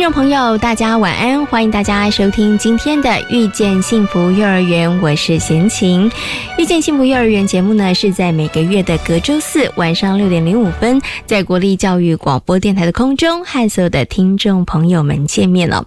听众朋友，大家晚安，欢迎大家收听今天的《遇见幸福幼儿园》，我是贤琴。《遇见幸福幼儿园》节目呢是在每个月的隔周四晚上六点零五分，在国立教育广播电台的空中和所有的听众朋友们见面了。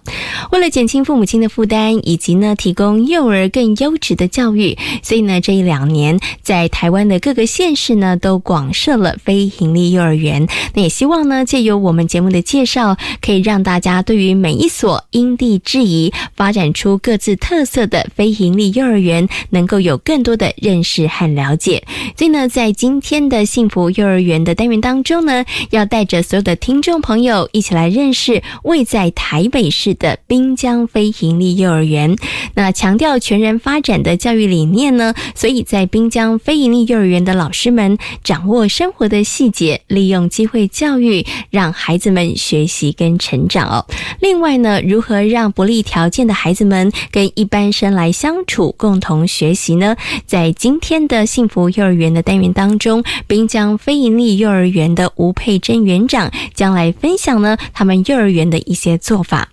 为了减轻父母亲的负担，以及呢提供幼儿更优质的教育，所以呢这一两年在台湾的各个县市呢都广设了非营利幼儿园。那也希望呢借由我们节目的介绍，可以让大家对于每一所因地制宜发展出各自特色的非营利幼儿园，能够有更多的认识和了解。所以呢，在今天的幸福幼儿园的单元当中呢，要带着所有的听众朋友一起来认识位在台北市的滨江非营利幼儿园。那强调全人发展的教育理念呢，所以在滨江非营利幼儿园的老师们掌握生活的细节，利用机会教育，让孩子们学习跟成长哦。另外呢，如何让不利条件的孩子们跟一般生来相处，共同学习呢？在今天的幸福幼儿园的单元当中，滨江非营利幼儿园的吴佩珍园长将来分享呢他们幼儿园的一些做法。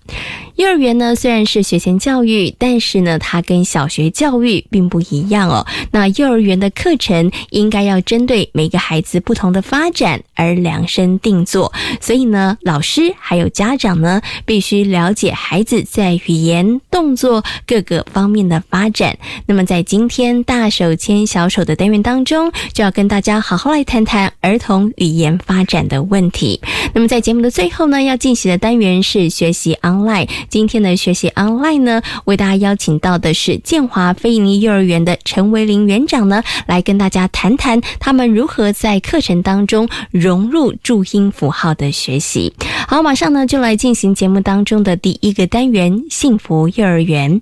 幼儿园呢虽然是学前教育，但是呢它跟小学教育并不一样哦。那幼儿园的课程应该要针对每个孩子不同的发展而量身定做，所以呢老师还有家长呢必须了解孩子在语言、动作各个方面的发展。那么在今天大手牵小手的单元当中，就要跟大家好好来谈谈儿童语言发展的问题。那么在节目的最后呢，要进行的单元是学习 online。今天的学习 online 呢，为大家邀请到的是建华非营利幼儿园的陈维林园长呢，来跟大家谈谈他们如何在课程当中融入注音符号的学习。好，马上呢就来进行节目当中的第一个单元——幸福幼儿园。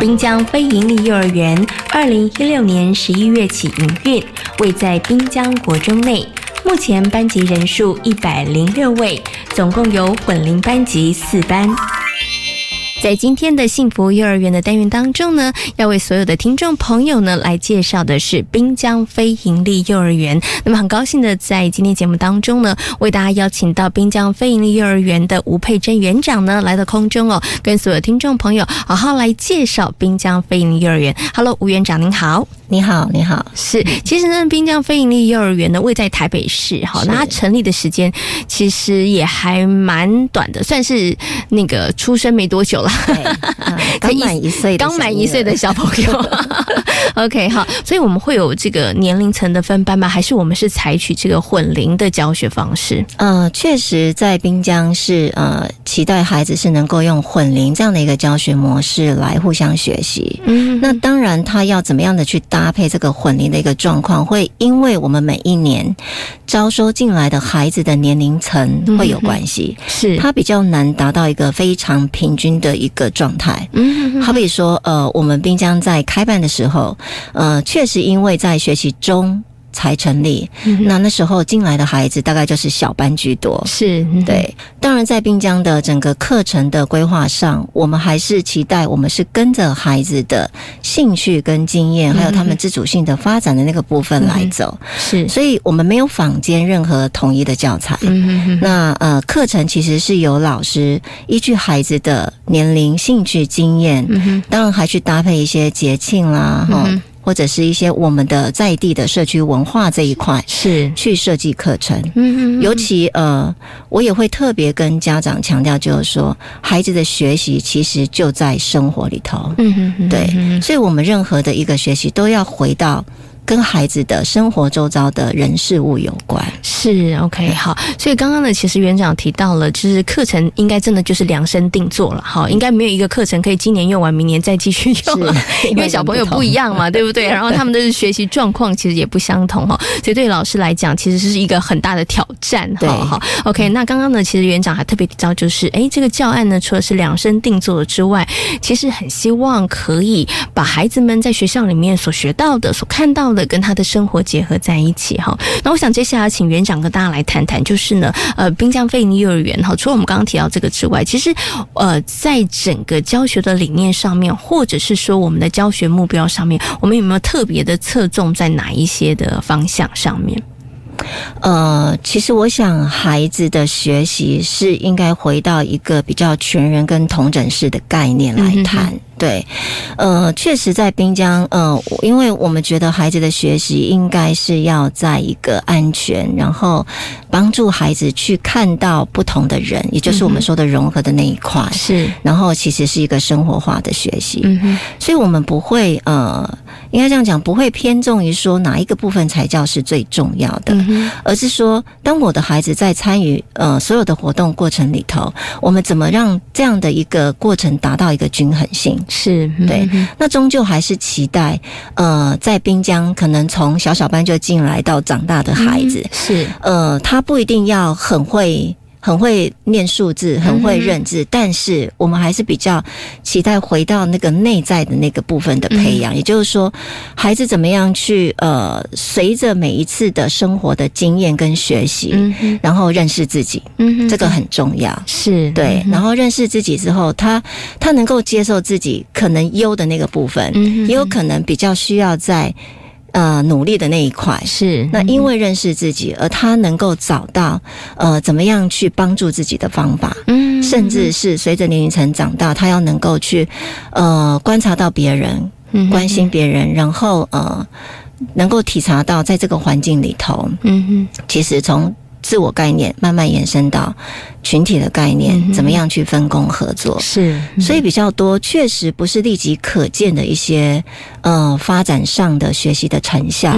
滨江非营利幼儿园，二零一六年十一月起营运，位在滨江国中内。目前班级人数一百零六位，总共有混龄班级四班。在今天的幸福幼儿园的单元当中呢，要为所有的听众朋友呢来介绍的是滨江非营利幼儿园。那么很高兴的在今天节目当中呢，为大家邀请到滨江非营利幼儿园的吴佩珍园长呢来到空中哦，跟所有听众朋友好好来介绍滨江非营利幼儿园。Hello，吴园长您好。你好，你好，是，其实呢，滨江非营利幼儿园呢位在台北市，哈，那它成立的时间其实也还蛮短的，算是那个出生没多久了，刚满一岁刚满一岁的小朋友。OK，好，所以我们会有这个年龄层的分班吗？还是我们是采取这个混龄的教学方式？呃，确实在滨江是呃期待孩子是能够用混龄这样的一个教学模式来互相学习。嗯那当然，他要怎么样的去搭配这个混龄的一个状况，会因为我们每一年招收进来的孩子的年龄层会有关系，是，他比较难达到一个非常平均的一个状态。嗯好比说，呃，我们滨江在开办的时候，呃，确实因为在学习中才成立，嗯那那时候进来的孩子大概就是小班居多。是，嗯，对，当然在滨江的整个课程的规划上，我们还是期待我们是跟着孩子的兴趣跟经验，还有他们自主性的发展的那个部分来走，是，所以我们没有坊间任何统一的教材。那呃，课程其实是由老师依据孩子的年龄、兴趣、经验，嗯，当然还去搭配一些节庆啦，哈、或者是一些我们的在地的社区文化这一块是，去设计课程。嗯哼哼，尤其呃，我也会特别跟家长强调，就是说，孩子的学习其实就在生活里头。嗯嗯哼所以我们任何的一个学习都要回到跟孩子的生活周遭的人事物有关。是 OK 好，所以刚刚呢，其实园长提到了，就是课程应该真的就是量身定做了，哈，应该没有一个课程可以今年用完，明年再继续用了，因为小朋友不一样嘛，对不对？然后他们的学习状况其实也不相同哈，所以对老师来讲，其实是一个很大的挑战。好好 OK，那刚刚呢，其实园长还特别提到，就是哎，这个教案呢，除了是量身定做之外，其实很希望可以把孩子们在学校里面所学到的、所看到的，跟他的生活结合在一起哈。那我想接下来请园长。跟大家来谈谈，就是呢，呃，滨江飞尼幼儿园哈，除了我们刚刚提到这个之外，其实，呃，在整个教学的理念上面，或者是说我们的教学目标上面，我们有没有特别的侧重在哪一些的方向上面？呃，其实我想，孩子的学习是应该回到一个比较全人跟同整式的概念来谈。对，呃，确实在滨江，呃，因为我们觉得孩子的学习应该是要在一个安全，然后帮助孩子去看到不同的人，也就是我们说的融合的那一块。是，然后其实是一个生活化的学习。嗯哼，所以我们不会，呃，应该这样讲，不会偏重于说哪一个部分才叫是最重要的，而是说，当我的孩子在参与呃所有的活动过程里头，我们怎么让这样的一个过程达到一个均衡性？是对，那终究还是期待，呃，在滨江可能从小小班就进来到长大的孩子，是，呃，他不一定要很会。很会念数字，很会认字，但是我们还是比较期待回到那个内在的那个部分的培养。也就是说，孩子怎么样去呃，随着每一次的生活的经验跟学习，然后认识自己，嗯，这个很重要。是对，然后认识自己之后，他他能够接受自己可能优的那个部分，也有可能比较需要在。呃，努力的那一块。是那，因为认识自己，而他能够找到呃，怎么样去帮助自己的方法，嗯，甚至是随着年龄层长大，他要能够去呃观察到别人，关心别人，然后呃，能够体察到在这个环境里头，嗯哼，其实从。自我概念慢慢延伸到群体的概念，怎么样去分工合作？是，所以比较多，确实不是立即可见的一些呃发展上的学习的成效，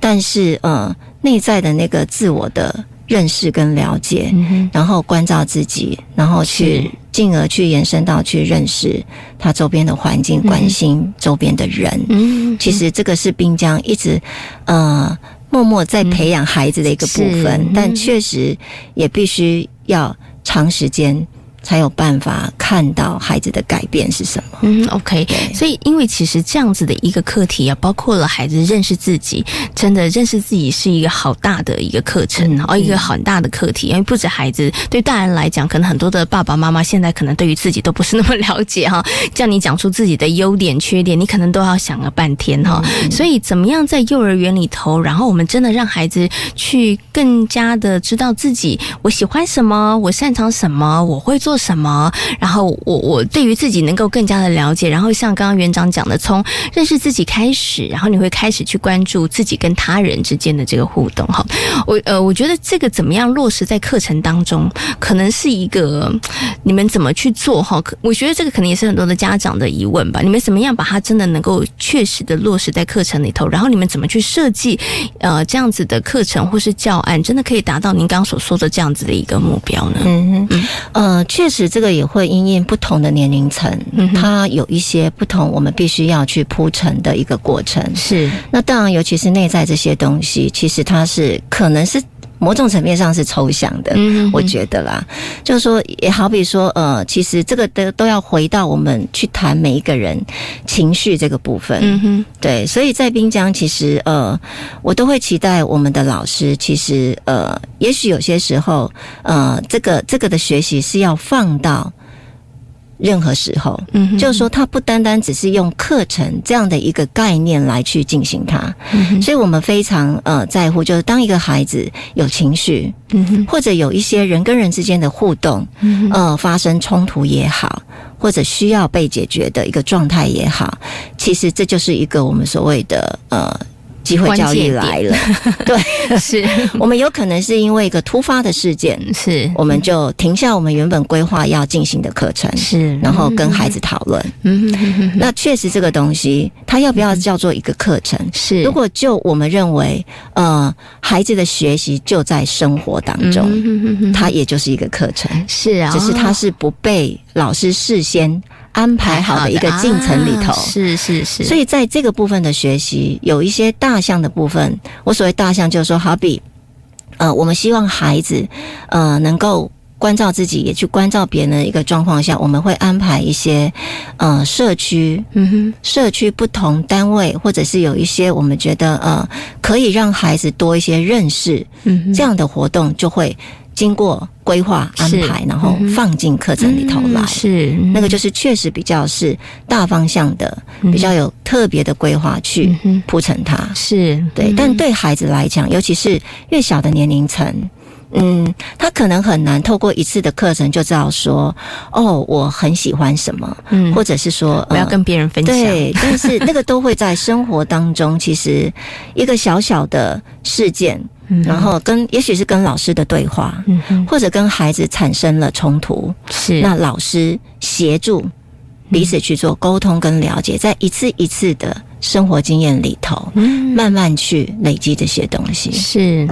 但是呃内在的那个自我的认识跟了解，然后关照自己，然后去进而去延伸到去认识他周边的环境，关心周边的人。嗯，其实这个是滨江一直呃。默默在培养孩子的一个部分，但确实也必须要长时间。才有办法看到孩子的改变是什么。嗯，OK。所以，因为其实这样子的一个课题啊，包括了孩子认识自己，真的认识自己是一个好大的一个课程，然后一个很大的课题。因为不止孩子，对大人来讲，可能很多的爸爸妈妈现在可能对于自己都不是那么了解哈。叫你讲出自己的优点、缺点，你可能都要想个半天哈。所以，怎么样在幼儿园里头，然后我们真的让孩子去更加的知道自己，我喜欢什么，我擅长什么，我会做。做什么？然后我我对于自己能够更加的了解，然后像刚刚园长讲的，从认识自己开始，然后你会开始去关注自己跟他人之间的这个互动。哈，我呃，我觉得这个怎么样落实在课程当中，可能是一个你们怎么去做哈？我觉得这个可能也是很多的家长的疑问吧。你们怎么样把它真的能够确实的落实在课程里头？然后你们怎么去设计呃这样子的课程或是教案，真的可以达到您刚刚所说的这样子的一个目标呢？嗯嗯呃。确实，这个也会因应不同的年龄层，它有一些不同，我们必须要去铺陈的一个过程。是，那当然，尤其是内在这些东西，其实它是可能是。某种层面上是抽象的，我觉得啦，就是说，也好比说，呃，其实这个都都要回到我们去谈每一个人情绪这个部分，嗯哼，对，所以在滨江，其实呃，我都会期待我们的老师，其实呃，也许有些时候，呃，这个这个的学习是要放到。任何时候，嗯，就是说，它不单单只是用课程这样的一个概念来去进行它，所以我们非常呃在乎，就是当一个孩子有情绪，嗯，或者有一些人跟人之间的互动，嗯，呃，发生冲突也好，或者需要被解决的一个状态也好，其实这就是一个我们所谓的呃。机会教育来了，对，是。我们有可能是因为一个突发的事件，是，我们就停下我们原本规划要进行的课程，是，然后跟孩子讨论。嗯，那确实这个东西，它要不要叫做一个课程？是，如果就我们认为，呃，孩子的学习就在生活当中，它也就是一个课程，是啊，只是它是不被老师事先。安排好的一个进程里头，是是是，所以在这个部分的学习，有一些大项的部分。我所谓大项，就是说，好比，呃，我们希望孩子，呃，能够关照自己，也去关照别人的一个状况下，我们会安排一些，呃，社区，嗯哼，社区不同单位，或者是有一些我们觉得，呃，可以让孩子多一些认识，嗯，这样的活动就会。经过规划安排，然后放进课程里头来，是那个就是确实比较是大方向的，比较有特别的规划去铺成它，是对。但对孩子来讲，尤其是越小的年龄层，嗯，他可能很难透过一次的课程就知道说，哦，我很喜欢什么，嗯，或者是说我要跟别人分享，对。但是那个都会在生活当中，其实一个小小的事件。然后跟也许是跟老师的对话，或者跟孩子产生了冲突，是。那老师协助彼此去做沟通跟了解，在一次一次的生活经验里头，慢慢去累积这些东西，是。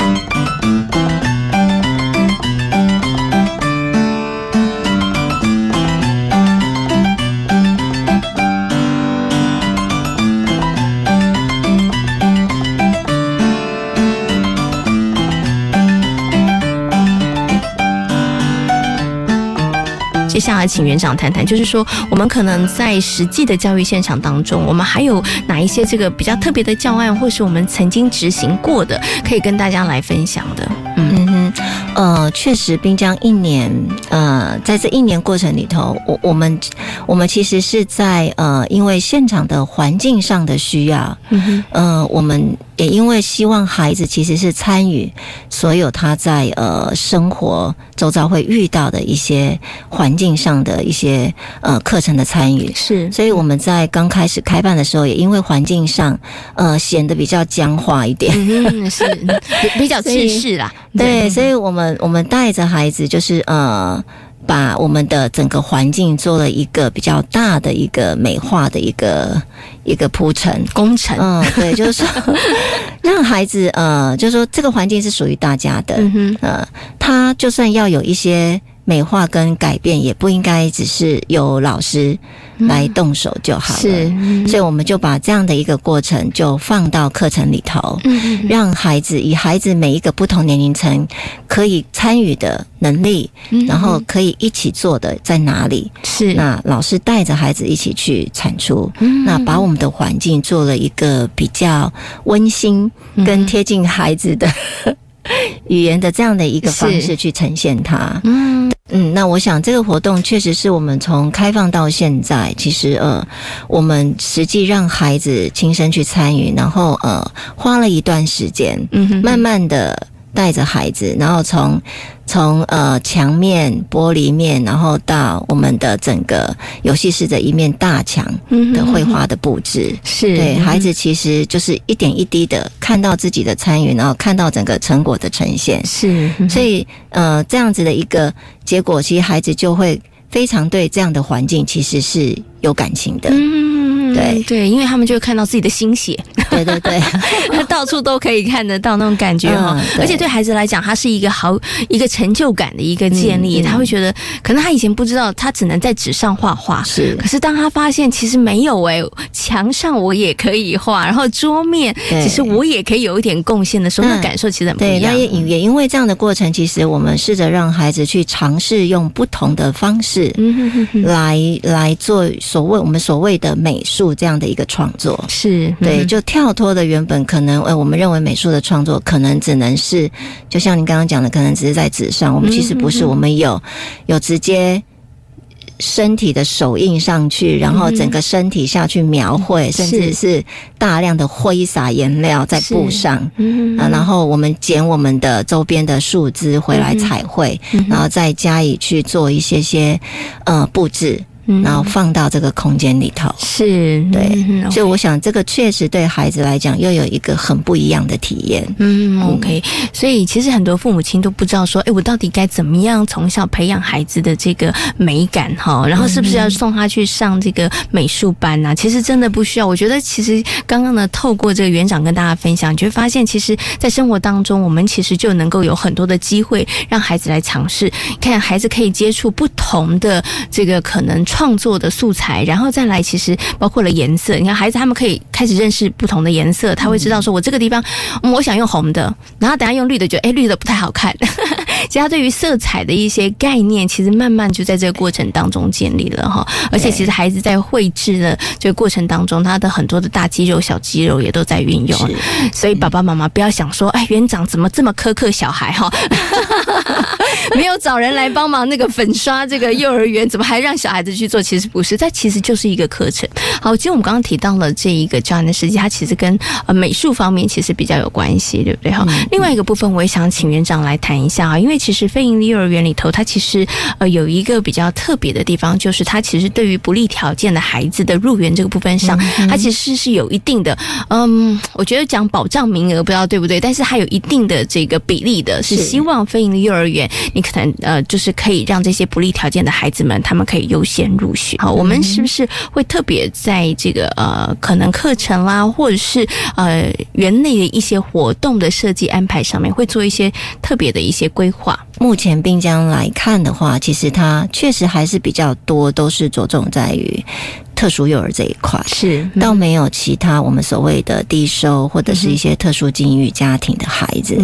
接下来，请园长谈谈，就是说，我们可能在实际的教育现场当中，我们还有哪一些这个比较特别的教案，或是我们曾经执行过的，可以跟大家来分享的。嗯哼，呃，确实，滨江一年，呃，在这一年过程里头，我我们我们其实是在呃，因为现场的环境上的需要，嗯哼，呃，我们也因为希望孩子其实是参与所有他在呃生活周遭会遇到的一些环境上的一些呃课程的参与，是，所以我们在刚开始开办的时候，也因为环境上呃显得比较僵化一点，嗯，是比较制式啦。对，所以我们我们带着孩子，就是呃，把我们的整个环境做了一个比较大的一个美化的一个一个铺陈工程。嗯，对，就是说 让孩子呃，就是说这个环境是属于大家的。嗯哼，呃，他就算要有一些。美化跟改变也不应该只是由老师来动手就好了，是，所以我们就把这样的一个过程就放到课程里头，让孩子以孩子每一个不同年龄层可以参与的能力，然后可以一起做的在哪里？是，那老师带着孩子一起去产出，那把我们的环境做了一个比较温馨跟贴近孩子的语言的这样的一个方式去呈现它，嗯。嗯，那我想这个活动确实是我们从开放到现在，其实呃，我们实际让孩子亲身去参与，然后呃，花了一段时间，嗯，慢慢的。带着孩子，然后从从呃墙面、玻璃面，然后到我们的整个游戏室的一面大墙的绘画的布置，是对孩子其实就是一点一滴的看到自己的参与，然后看到整个成果的呈现，是，所以呃这样子的一个结果，其实孩子就会非常对这样的环境其实是有感情的。对。对，因为他们就会看到自己的心血，对对对，到处都可以看得到那种感觉哈。而且对孩子来讲，他是一个好一个成就感的一个建立，他会觉得可能他以前不知道，他只能在纸上画画，是。可是当他发现其实没有哎，墙上我也可以画，然后桌面其实我也可以有一点贡献的时候，那感受其实很不一样。那也也因为这样的过程，其实我们试着让孩子去尝试用不同的方式，来来做所谓我们所谓的美术。这样的一个创作。是对，就跳脱的原本可能，呃，我们认为美术的创作可能只能是，就像您刚刚讲的，可能只是在纸上。我们其实不是，我们有有直接身体的手印上去，然后整个身体下去描绘，甚至是大量的挥洒颜料在布上，啊，然后我们捡我们的周边的树枝回来彩绘，然后再加以去做一些些呃布置。然后放到这个空间里头。是，对，所以我想这个确实对孩子来讲又有一个很不一样的体验。嗯，OK。所以其实很多父母亲都不知道说，哎，我到底该怎么样从小培养孩子的这个美感哈？然后是不是要送他去上这个美术班呢？其实真的不需要。我觉得其实刚刚呢，透过这个园长跟大家分享，你就会发现，其实，在生活当中，我们其实就能够有很多的机会让孩子来尝试，看孩子可以接触不同的这个可能创作的素材，然后再来，其实包括了颜色。你看，孩子他们可以开始认识不同的颜色，他会知道说，我这个地方我想用红的，然后等下用绿的，觉得哎绿的不太好看。其实他对于色彩的一些概念，其实慢慢就在这个过程当中建立了哈。而且其实孩子在绘制的这个过程当中，他的很多的大肌肉、小肌肉也都在运用。所以爸爸妈妈不要想说，哎，园长怎么这么苛刻小孩哈？没有找人来帮忙那个粉刷这个幼儿园，怎么还让小孩子去做？其实不是，它其实就是一个课程。好，其实我们刚刚提到了这一个教案的实际，它其实跟呃美术方面其实比较有关系，对不对？哈。另外一个部分，我也想请园长来谈一下啊，因为其实非营利幼儿园里头，它其实呃有一个比较特别的地方，就是它其实对于不利条件的孩子的入园这个部分上，它其实是有一定的，嗯，我觉得讲保障名额不知道对不对，但是它有一定的这个比例的，是希望非营利幼儿园。你可能呃，就是可以让这些不利条件的孩子们，他们可以优先入学。好，我们是不是会特别在这个呃，可能课程啦，或者是呃园内的一些活动的设计安排上面，会做一些特别的一些规划？目前滨江来看的话，其实它确实还是比较多，都是着重在于。特殊幼儿这一块是，倒没有其他我们所谓的低收或者是一些特殊境遇家庭的孩子，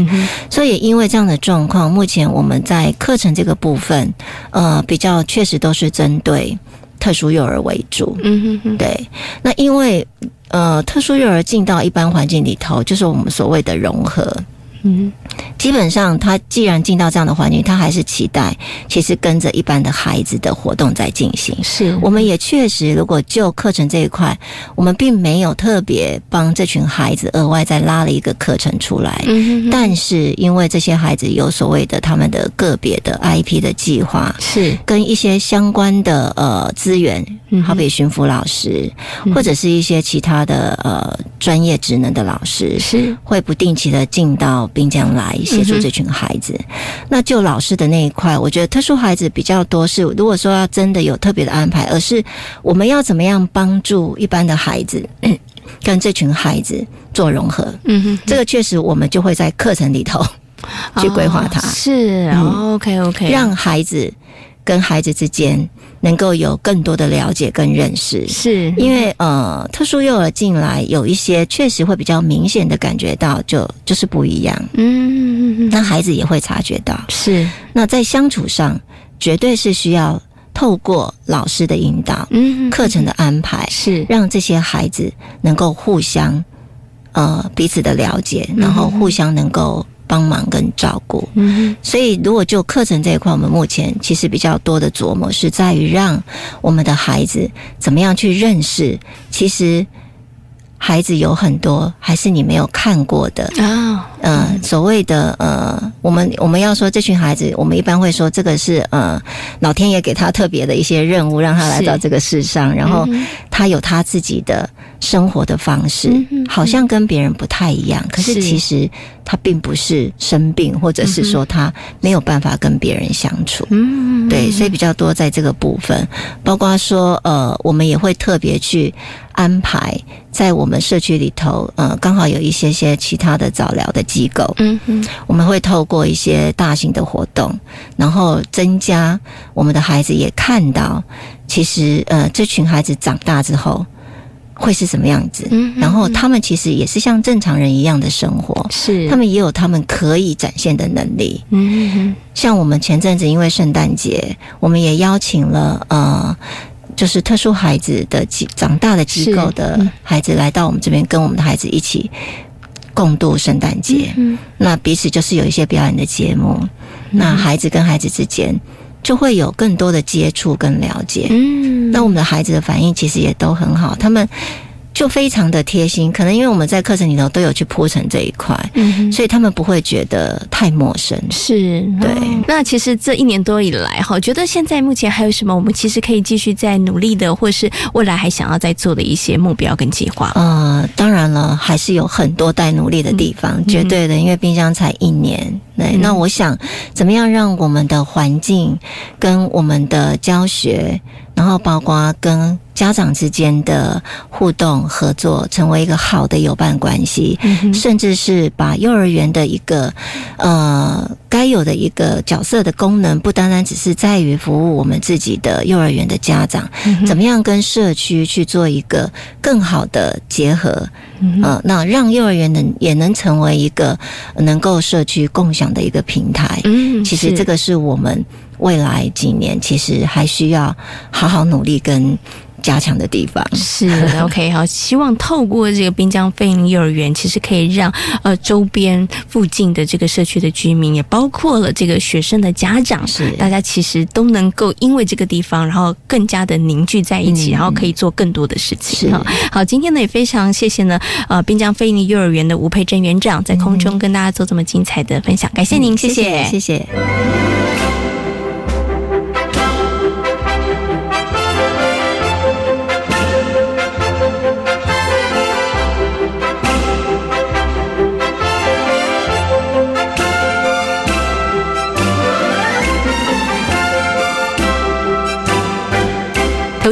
所以因为这样的状况，目前我们在课程这个部分，呃，比较确实都是针对特殊幼儿为主。嗯哼哼，对。那因为呃，特殊幼儿进到一般环境里头，就是我们所谓的融合。嗯，基本上他既然进到这样的环境，他还是期待其实跟着一般的孩子的活动在进行。是，我们也确实，如果就课程这一块，我们并没有特别帮这群孩子额外再拉了一个课程出来。嗯，但是因为这些孩子有所谓的他们的个别的 IP 的计划，是。跟一些相关的呃资源，好比巡抚老师或者是一些其他的呃专业职能的老师，是会不定期的进到。滨江来协助这群孩子。那就老师的那一块，我觉得特殊孩子比较多。是如果说要真的有特别的安排，而是我们要怎么样帮助一般的孩子 跟这群孩子做融合？嗯哼，这个确实我们就会在课程里头去规划它。是，OK OK，让孩子跟孩子之间。能够有更多的了解跟认识，是。因为呃，特殊幼儿进来有一些确实会比较明显的感觉到，就就是不一样，嗯，那孩子也会察觉到，是。那在相处上，绝对是需要透过老师的引导，嗯，课程的安排，是。让这些孩子能够互相呃彼此的了解，然后互相能够。帮忙跟照顾，嗯，所以如果就课程这一块，我们目前其实比较多的琢磨是在于让我们的孩子怎么样去认识，其实孩子有很多还是你没有看过的啊，呃，所谓的呃，我们我们要说这群孩子，我们一般会说这个是呃，老天爷给他特别的一些任务，让他来到这个世上，然后他有他自己的生活的方式，好像跟别人不太一样，可是其实。他并不是生病，或者是说他没有办法跟别人相处，嗯，对，所以比较多在这个部分，包括说，呃，我们也会特别去安排在我们社区里头，呃，刚好有一些些其他的早疗的机构，嗯嗯，我们会透过一些大型的活动，然后增加我们的孩子也看到，其实，呃，这群孩子长大之后。会是什么样子？嗯，然后他们其实也是像正常人一样的生活，是他们也有他们可以展现的能力。嗯，像我们前阵子因为圣诞节，我们也邀请了呃，就是特殊孩子的机长大的机构的孩子来到我们这边，跟我们的孩子一起共度圣诞节。嗯，那彼此就是有一些表演的节目，那孩子跟孩子之间。就会有更多的接触跟了解，嗯，那我们的孩子的反应其实也都很好，他们就非常的贴心。可能因为我们在课程里头都有去铺成这一块，嗯，所以他们不会觉得太陌生。是对。那其实这一年多以来，哈，觉得现在目前还有什么我们其实可以继续在努力的，或是未来还想要再做的一些目标跟计划？呃，当然了，还是有很多待努力的地方，绝对的，因为冰箱才一年。对，那我想怎么样让我们的环境跟我们的教学，然后包括跟家长之间的互动合作，成为一个好的友伴关系，甚至是把幼儿园的一个呃该有的一个角色的功能，不单单只是在于服务我们自己的幼儿园的家长，怎么样跟社区去做一个更好的结合。嗯，那让幼儿园能也能成为一个能够社区共享的一个平台。嗯，其实这个是我们未来几年其实还需要好好努力跟。加强的地方。是 OK 好，希望透过这个滨江飞鹰幼儿园，其实可以让呃周边附近的这个社区的居民，也包括了这个学生的家长，是。大家其实都能够因为这个地方，然后更加的凝聚在一起，然后可以做更多的事情。好，好，今天呢也非常谢谢呢呃滨江飞鹰幼儿园的吴佩珍园长在空中跟大家做这么精彩的分享，感谢您，谢谢，谢谢。投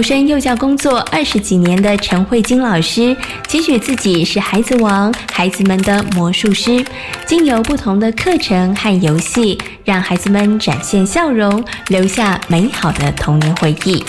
身幼教工作二十几年的陈慧晶老师，期许自己是孩子王，孩子们的魔术师。经由不同的课程和游戏，让孩子们展现笑容，留下美好的童年回忆。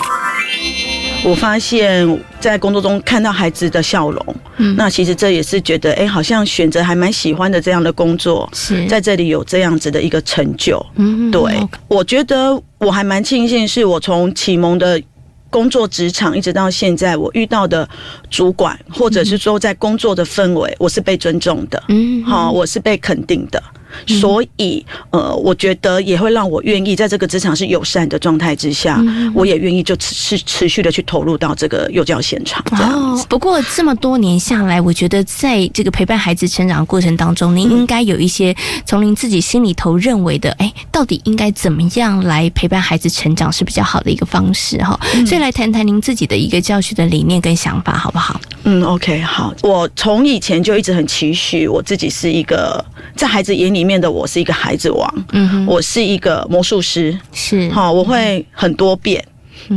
我发现，在工作中看到孩子的笑容，嗯，那其实这也是觉得，哎，好像选择还蛮喜欢的这样的工作，是在这里有这样子的一个成就。嗯，对，我觉得我还蛮庆幸，是我从启蒙的。工作职场一直到现在，我遇到的主管，或者是说在工作的氛围，我是被尊重的，嗯，好，我是被肯定的。所以，呃，我觉得也会让我愿意在这个职场是友善的状态之下，我也愿意就持持续的去投入到这个幼教现场。哦，不过这么多年下来，我觉得在这个陪伴孩子成长过程当中，您应该有一些从您自己心里头认为的，哎，到底应该怎么样来陪伴孩子成长是比较好的一个方式哈。所以来谈谈您自己的一个教学的理念跟想法，好不好？嗯，OK，好。我从以前就一直很期许我自己是一个在孩子眼里。面的我是一个孩子王，嗯，我是一个魔术师，是好，我会很多变。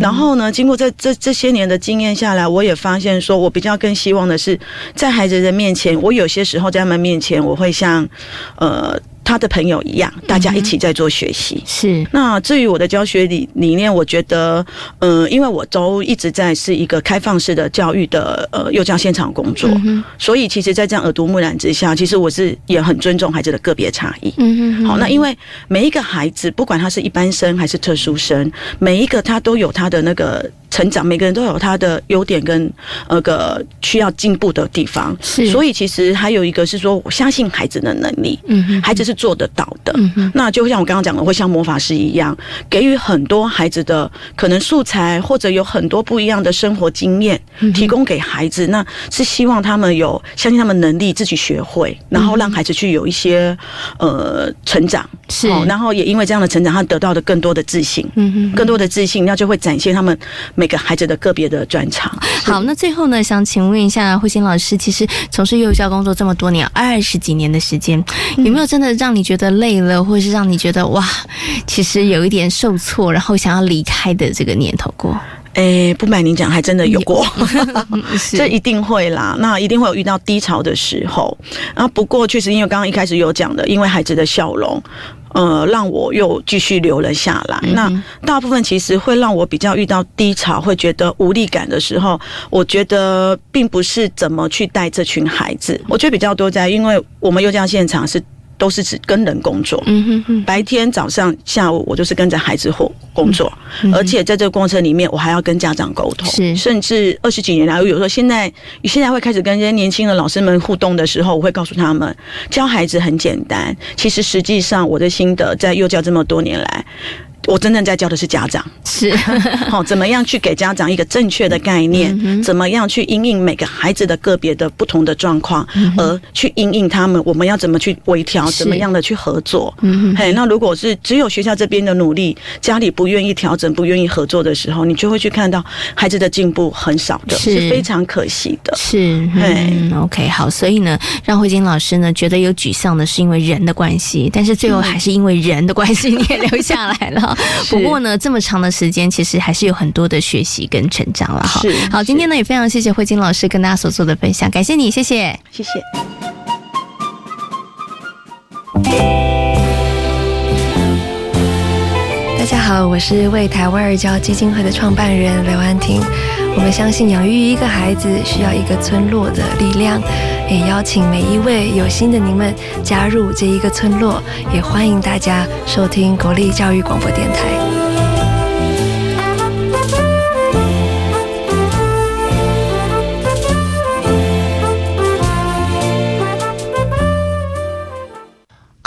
然后呢，经过这这这些年的经验下来，我也发现说，我比较更希望的是，在孩子的面前，我有些时候在他们面前，我会像呃。他的朋友一样，大家一起在做学习。是。那至于我的教学理理念，我觉得，嗯，因为我都一直在是一个开放式的教育的呃幼教现场工作，所以其实，在这样耳濡目染之下，其实我是也很尊重孩子的个别差异。嗯好，那因为每一个孩子，不管他是一般生还是特殊生，每一个他都有他的那个成长，每个人都有他的优点跟那个需要进步的地方。是。所以其实还有一个是说，我相信孩子的能力。嗯。孩子是。做得到的，嗯那就像我刚刚讲的，会像魔法师一样，给予很多孩子的可能素材，或者有很多不一样的生活经验，提供给孩子。那是希望他们有相信他们能力，自己学会，然后让孩子去有一些呃成长。是，然后也因为这样的成长，他得到的更多的自信，嗯哼，更多的自信，那就会展现他们每个孩子的个别的专长。好，那最后呢，想请问一下慧心老师，其实从事幼教工作这么多年，二十几年的时间，有没有真的让让你觉得累了，或者是让你觉得哇，其实有一点受挫，然后想要离开的这个念头过？诶，不瞒您讲，还真的有过，这一定会啦。那一定会有遇到低潮的时候。啊，不过确实因为刚刚一开始有讲的，因为孩子的笑容，呃，让我又继续留了下来。那大部分其实会让我比较遇到低潮，会觉得无力感的时候，我觉得并不是怎么去带这群孩子，我觉得比较多在，因为我们幼教现场是。都是指跟人工作，白天、早上、下午，我就是跟着孩子或工作，而且在这个过程里面，我还要跟家长沟通，甚至二十几年来，我有时候现在现在会开始跟这些年轻的老师们互动的时候，我会告诉他们，教孩子很简单，其实实际上我的心得，在幼教这么多年来。我真正在教的是家长，是好，怎么样去给家长一个正确的概念？怎么样去因应每个孩子的个别的不同的状况，而去因应他们？我们要怎么去微调？怎么样的去合作？嗯，嘿，那如果是只有学校这边的努力，家里不愿意调整、不愿意合作的时候，你就会去看到孩子的进步很少的，是非常可惜的。是，嗯，OK，好，所以呢，让慧晶老师呢觉得有沮丧的是因为人的关系，但是最后还是因为人的关系，你也留下来了。不过呢，这么长的时间，其实还是有很多的学习跟成长了哈。好，今天呢也非常谢谢慧晶老师跟大家所做的分享，感谢你，谢谢，谢谢。好，我是为台湾儿教基金会的创办人刘安婷。我们相信养育一个孩子需要一个村落的力量，也邀请每一位有心的您们加入这一个村落，也欢迎大家收听国立教育广播电台。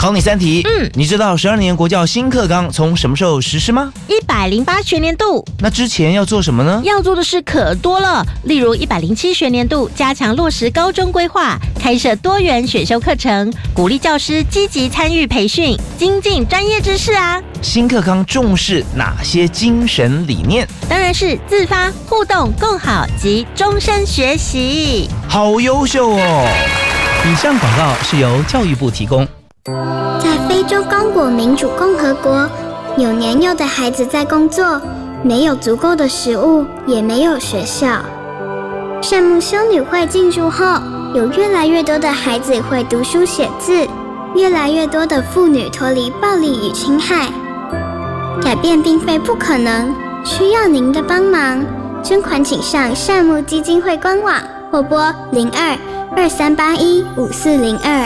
考你三题，嗯，你知道十二年国教新课纲从什么时候实施吗？一百零八学年度。那之前要做什么呢？要做的事可多了，例如一百零七学年度加强落实高中规划，开设多元选修课程，鼓励教师积极参与培训，精进专业知识啊。新课纲重视哪些精神理念？当然是自发、互动、共好及终身学习。好优秀哦！以上广告是由教育部提供。在非洲刚果民主共和国，有年幼的孩子在工作，没有足够的食物，也没有学校。善牧修女会进驻后，有越来越多的孩子会读书写字，越来越多的妇女脱离暴力与侵害。改变并非不可能，需要您的帮忙。捐款请上善牧基金会官网或拨零二二三八一五四零二。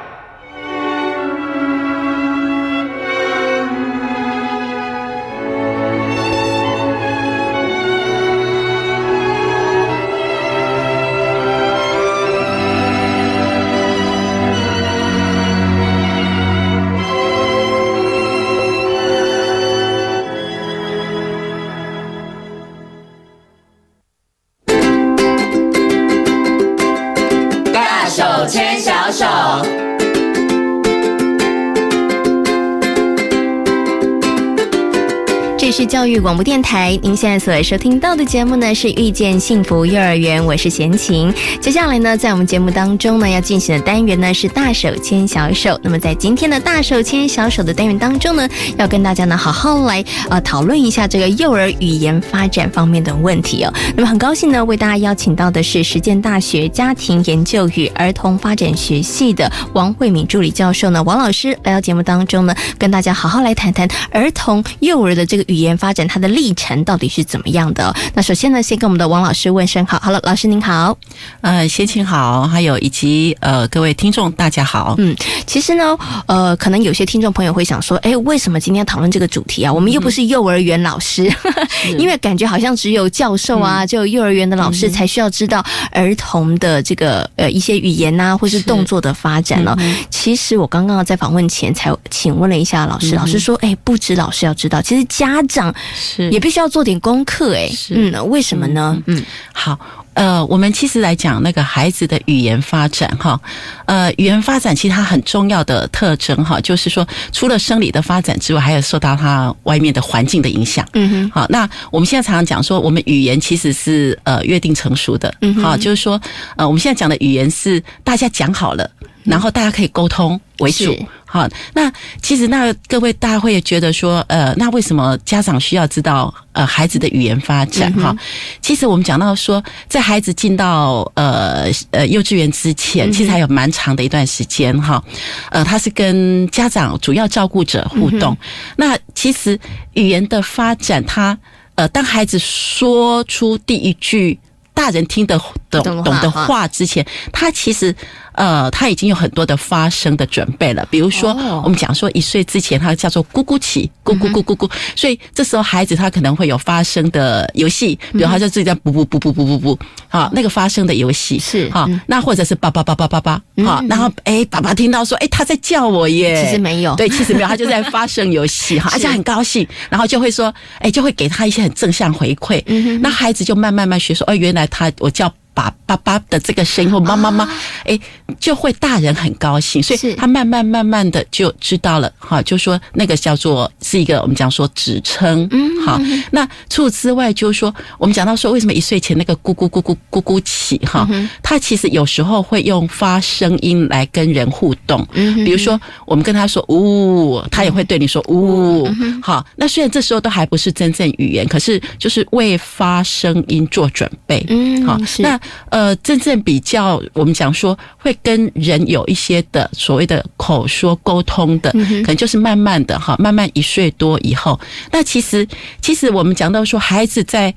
教育广播电台，您现在所收听到的节目呢是遇见幸福幼儿园，我是贤琴。接下来呢，在我们节目当中呢，要进行的单元呢是大手牵小手。那么在今天的大手牵小手的单元当中呢，要跟大家呢好好来呃讨论一下这个幼儿语言发展方面的问题哦。那么很高兴呢，为大家邀请到的是实践大学家庭研究与儿童发展学系的王慧敏助理教授呢，王老师来到节目当中呢，跟大家好好来谈谈儿童幼儿的这个语。言发展它的历程到底是怎么样的？那首先呢，先跟我们的王老师问声好。好了，老师您好，呃，先请好，还有以及呃各位听众大家好。嗯，其实呢，呃，可能有些听众朋友会想说，哎，为什么今天讨论这个主题啊？我们又不是幼儿园老师，因为感觉好像只有教授啊，就幼儿园的老师才需要知道儿童的这个呃一些语言呐，或是动作的发展了。其实我刚刚在访问前才请问了一下老师，老师说，哎，不止老师要知道，其实家长是也必须要做点功课，哎，嗯，为什么呢？嗯，好，呃，我们其实来讲那个孩子的语言发展，哈，呃，语言发展其实它很重要的特征，哈，就是说除了生理的发展之外，还有受到它外面的环境的影响。嗯哼，好，那我们现在常常讲说，我们语言其实是呃约定成熟的，嗯好，就是说，呃，我们现在讲的语言是大家讲好了。然后大家可以沟通为主，好。那其实那各位大家会觉得说，呃，那为什么家长需要知道呃孩子的语言发展？哈，其实我们讲到说，在孩子进到呃呃幼稚园之前，其实还有蛮长的一段时间哈。呃，他是跟家长主要照顾者互动。那其实语言的发展，他呃，当孩子说出第一句大人听得懂懂的话之前，他其实呃他已经有很多的发声的准备了。比如说，我们讲说一岁之前，他叫做咕咕起，咕咕咕咕咕，所以这时候孩子他可能会有发声的游戏，比如他就自己在补补补补补补补，好，那个发声的游戏是好，那或者是叭叭叭叭叭叭，好，然后哎，爸爸听到说，哎，他在叫我耶，其实没有，对，其实没有，他就在发声游戏哈，而且很高兴，然后就会说，哎，就会给他一些很正向回馈，那孩子就慢慢慢学说，哦，原来他我叫。爸爸爸的这个声音或妈妈妈，哎，就会大人很高兴，所以他慢慢慢慢的就知道了哈，就说那个叫做是一个我们讲说指称，嗯，好，那除此之外，就是说我们讲到说为什么一岁前那个咕咕咕咕咕咕起哈，他其实有时候会用发声音来跟人互动，嗯，比如说我们跟他说呜，他也会对你说呜，好，那虽然这时候都还不是真正语言，可是就是为发声音做准备，嗯，好，那。呃，真正比较，我们讲说会跟人有一些的所谓的口说沟通的，可能就是慢慢的哈，慢慢一岁多以后，那其实其实我们讲到说，孩子在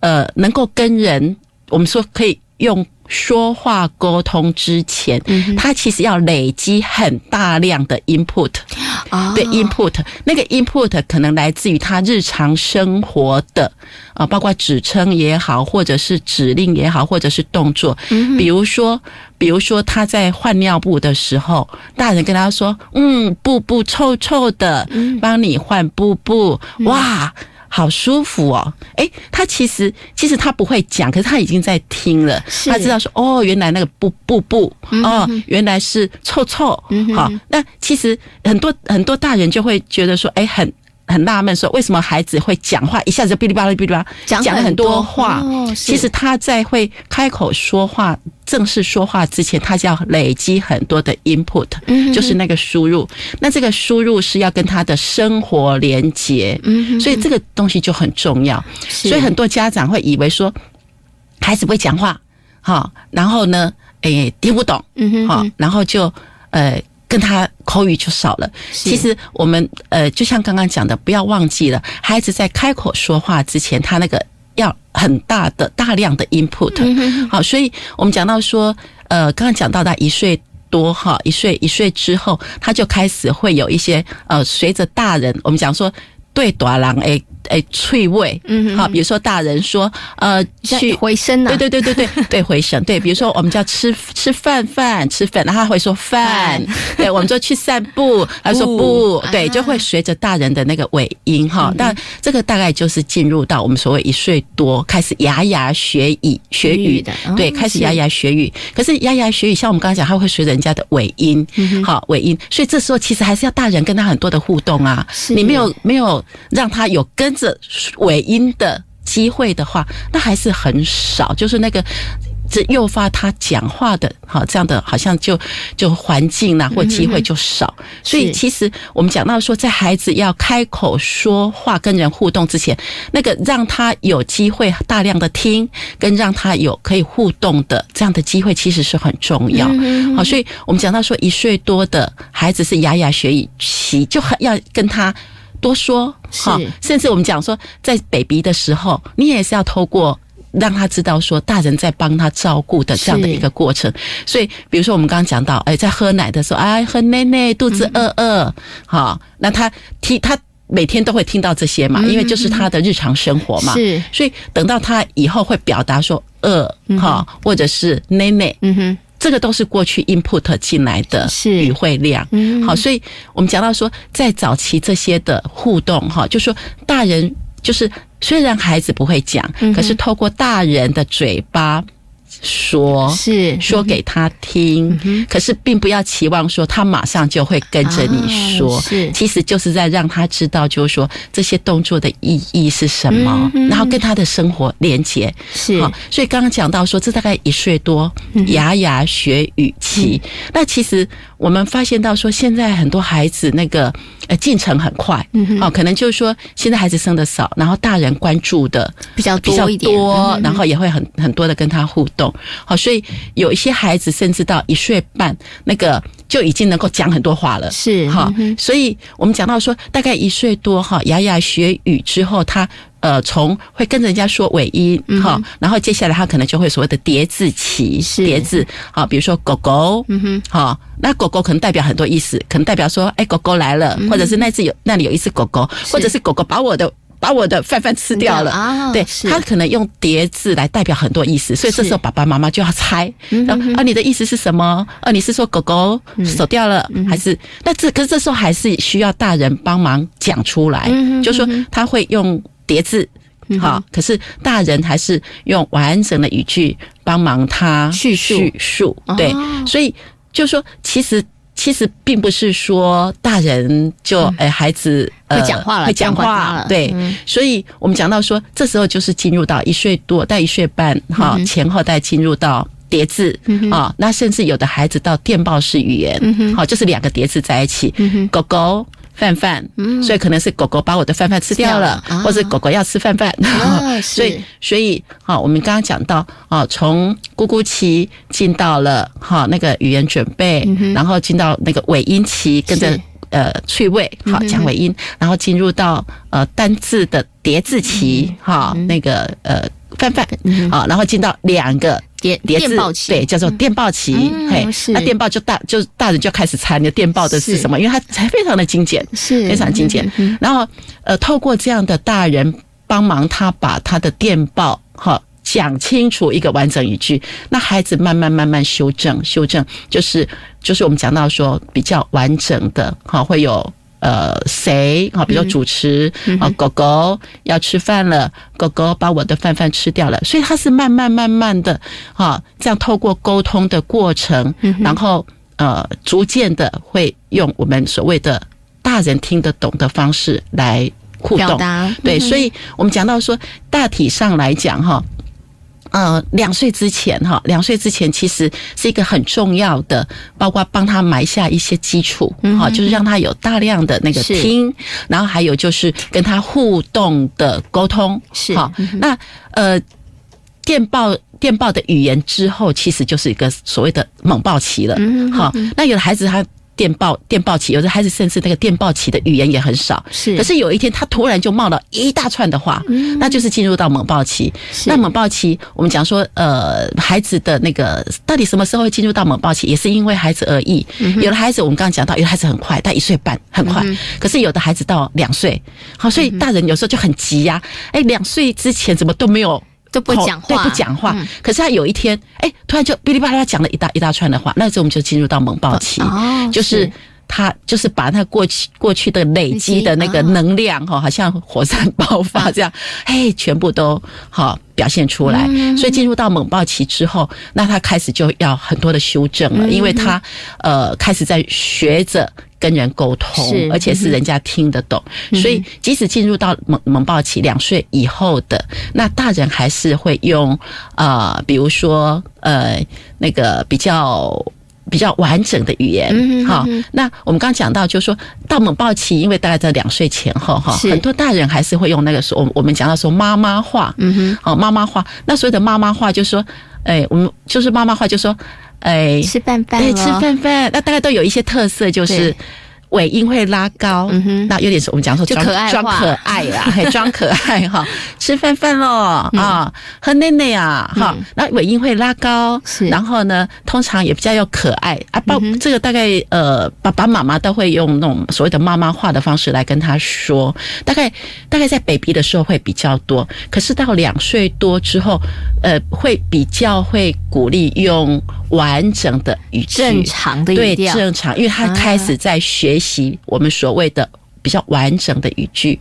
呃能够跟人，我们说可以用。说话沟通之前，他其实要累积很大量的 input，对 input，那个 input 可能来自于他日常生活的啊，包括指称也好，或者是指令也好，或者是动作。比如说，比如说他在换尿布的时候，大人跟他说：“嗯，布布臭臭的，帮你换布布。”哇！好舒服哦！诶，他其实其实他不会讲，可是他已经在听了。他知道说哦，原来那个布布布哦，原来是臭臭。好，那其实很多很多大人就会觉得说，哎，很。很纳闷，说为什么孩子会讲话一下子哔哩吧啦哔哩吧啦讲了很多话？其实他在会开口说话、正式说话之前，他就要累积很多的 input，就是那个输入。那这个输入是要跟他的生活连接，所以这个东西就很重要。所以很多家长会以为说孩子不会讲话，好，然后呢，诶，听不懂，好，然后就呃。跟他口语就少了。其实我们呃，就像刚刚讲的，不要忘记了，孩子在开口说话之前，他那个要很大的大量的 input。好，所以我们讲到说，呃，刚刚讲到他一岁多哈，一岁一岁之后，他就开始会有一些呃，随着大人，我们讲说对大人诶。诶趣味，嗯，好，比如说大人说，呃，去回声啊，对对对对对 对，回声，对，比如说我们叫吃吃饭饭吃饭，然后他会说饭，对，我们说去散步，他说不。对，就会随着大人的那个尾音哈，但这个大概就是进入到我们所谓一岁多开始牙牙学语学语。的，对，开始牙牙学语，可是牙牙学语像我们刚刚讲，他会随人家的尾音，好尾音，所以这时候其实还是要大人跟他很多的互动啊，你没有没有让他有跟。着尾音的机会的话，那还是很少，就是那个这诱发他讲话的，好这样的，好像就就环境啊或机会就少。所以其实我们讲到说，在孩子要开口说话跟人互动之前，那个让他有机会大量的听，跟让他有可以互动的这样的机会，其实是很重要。好，所以我们讲到说，一岁多的孩子是牙牙学语期，就很要跟他。多说哈，甚至我们讲说，在 baby 的时候，你也是要透过让他知道说，大人在帮他照顾的这样的一个过程。所以，比如说我们刚刚讲到，哎，在喝奶的时候，哎，喝奶奶肚子饿饿，好，那他听他每天都会听到这些嘛，因为就是他的日常生活嘛。是，所以等到他以后会表达说饿哈，或者是奶奶，嗯哼。这个都是过去 input 进来的语汇量，好，所以我们讲到说，在早期这些的互动，哈，就说大人就是虽然孩子不会讲，可是透过大人的嘴巴。说是说给他听，可是并不要期望说他马上就会跟着你说，是。其实就是在让他知道，就是说这些动作的意义是什么，然后跟他的生活连接是。所以刚刚讲到说，这大概一岁多，牙牙学语期。那其实我们发现到说，现在很多孩子那个呃进程很快，哦，可能就是说现在孩子生的少，然后大人关注的比较多一点，然后也会很很多的跟他互动。好，所以有一些孩子甚至到一岁半，那个就已经能够讲很多话了。是哈，所以我们讲到说，大概一岁多哈，牙牙学语之后，他呃，从会跟人家说尾音哈，然后接下来他可能就会所谓的叠字期，叠字好，比如说狗狗，嗯哼，好，那狗狗可能代表很多意思，可能代表说，哎，狗狗来了，或者是那只有那里有一只狗狗，或者是狗狗把我的把我的饭饭吃掉了。啊，对，他可能用叠字来代表很多意思，所以这时候爸爸妈妈就要猜，啊，你的意思是什么？啊，你是说狗狗走掉了，还是？那这？可是这时候还是需要大人帮忙讲出来，就说他会用。叠字，好，可是大人还是用完整的语句帮忙他叙叙述，对，所以就说其实其实并不是说大人就哎孩子会讲话了，会讲话了，对，所以我们讲到说这时候就是进入到一岁多到一岁半哈前后再进入到叠字啊，那甚至有的孩子到电报式语言，好，就是两个叠字在一起，狗狗。饭饭，所以可能是狗狗把我的饭饭吃掉了，或者狗狗要吃饭饭，所以所以好，我们刚刚讲到啊，从咕咕期进到了哈那个语言准备，然后进到那个尾音期，跟着呃趣味好讲尾音，然后进入到呃单字的叠字期哈那个呃饭饭啊，然后进到两个。电电报期对，叫做电报期。嘿，那电报就大，就大人就开始猜你的电报的是什么，因为他才非常的精简，是非常精简。然后，呃，透过这样的大人帮忙，他把他的电报哈讲清楚一个完整语句，那孩子慢慢慢慢修正，修正就是就是我们讲到说比较完整的哈，会有。呃，谁啊？比如主持啊，狗狗要吃饭了，狗狗把我的饭饭吃掉了，所以它是慢慢慢慢的啊，这样透过沟通的过程，然后呃，逐渐的会用我们所谓的大人听得懂的方式来互动。对，所以我们讲到说，大体上来讲哈。呃，两岁之前哈，两岁之前其实是一个很重要的，包括帮他埋下一些基础，哈，就是让他有大量的那个听，然后还有就是跟他互动的沟通，是哈。那呃，电报电报的语言之后，其实就是一个所谓的猛爆期了，好，那有的孩子他。电报电报期，有的孩子甚至那个电报期的语言也很少。是，可是有一天他突然就冒了一大串的话，那就是进入到猛爆期。那猛爆期，我们讲说，呃，孩子的那个到底什么时候会进入到猛爆期，也是因为孩子而异。有的孩子我们刚刚讲到，有的孩子很快，他一岁半很快，可是有的孩子到两岁，好，所以大人有时候就很急呀。哎，两岁之前怎么都没有？都不讲话，对，不讲话。可是他有一天，哎，突然就哔哩吧啦讲了一大一大串的话，那时候我们就进入到猛爆期，就是他就是把他过去过去的累积的那个能量哈，好像火山爆发这样，哎，全部都好表现出来。所以进入到猛爆期之后，那他开始就要很多的修正了，因为他呃开始在学着。跟人沟通，而且是人家听得懂，所以即使进入到萌萌暴期两岁以后的，那大人还是会用啊，比如说呃那个比较比较完整的语言，好。那我们刚讲到，就是说到萌暴期，因为大概在两岁前后哈，很多大人还是会用那个说，我我们讲到说妈妈话，嗯哼，哦妈妈话。那所谓的妈妈话，就是说，哎，我们就是妈妈话，就说。哎，吃饭饭，对，吃饭饭，那大概都有一些特色，就是尾音会拉高，嗯哼，那有点是我们讲说装装可爱啦，装可爱哈，吃饭饭喽啊，喝奶奶啊，哈，那尾音会拉高，是，然后呢，通常也比较要可爱啊，爸，这个大概呃，爸爸妈妈都会用那种所谓的妈妈话的方式来跟他说，大概大概在 baby 的时候会比较多，可是到两岁多之后，呃，会比较会鼓励用。完整的语句，正常的对正常，因为他开始在学习我们所谓的比较完整的语句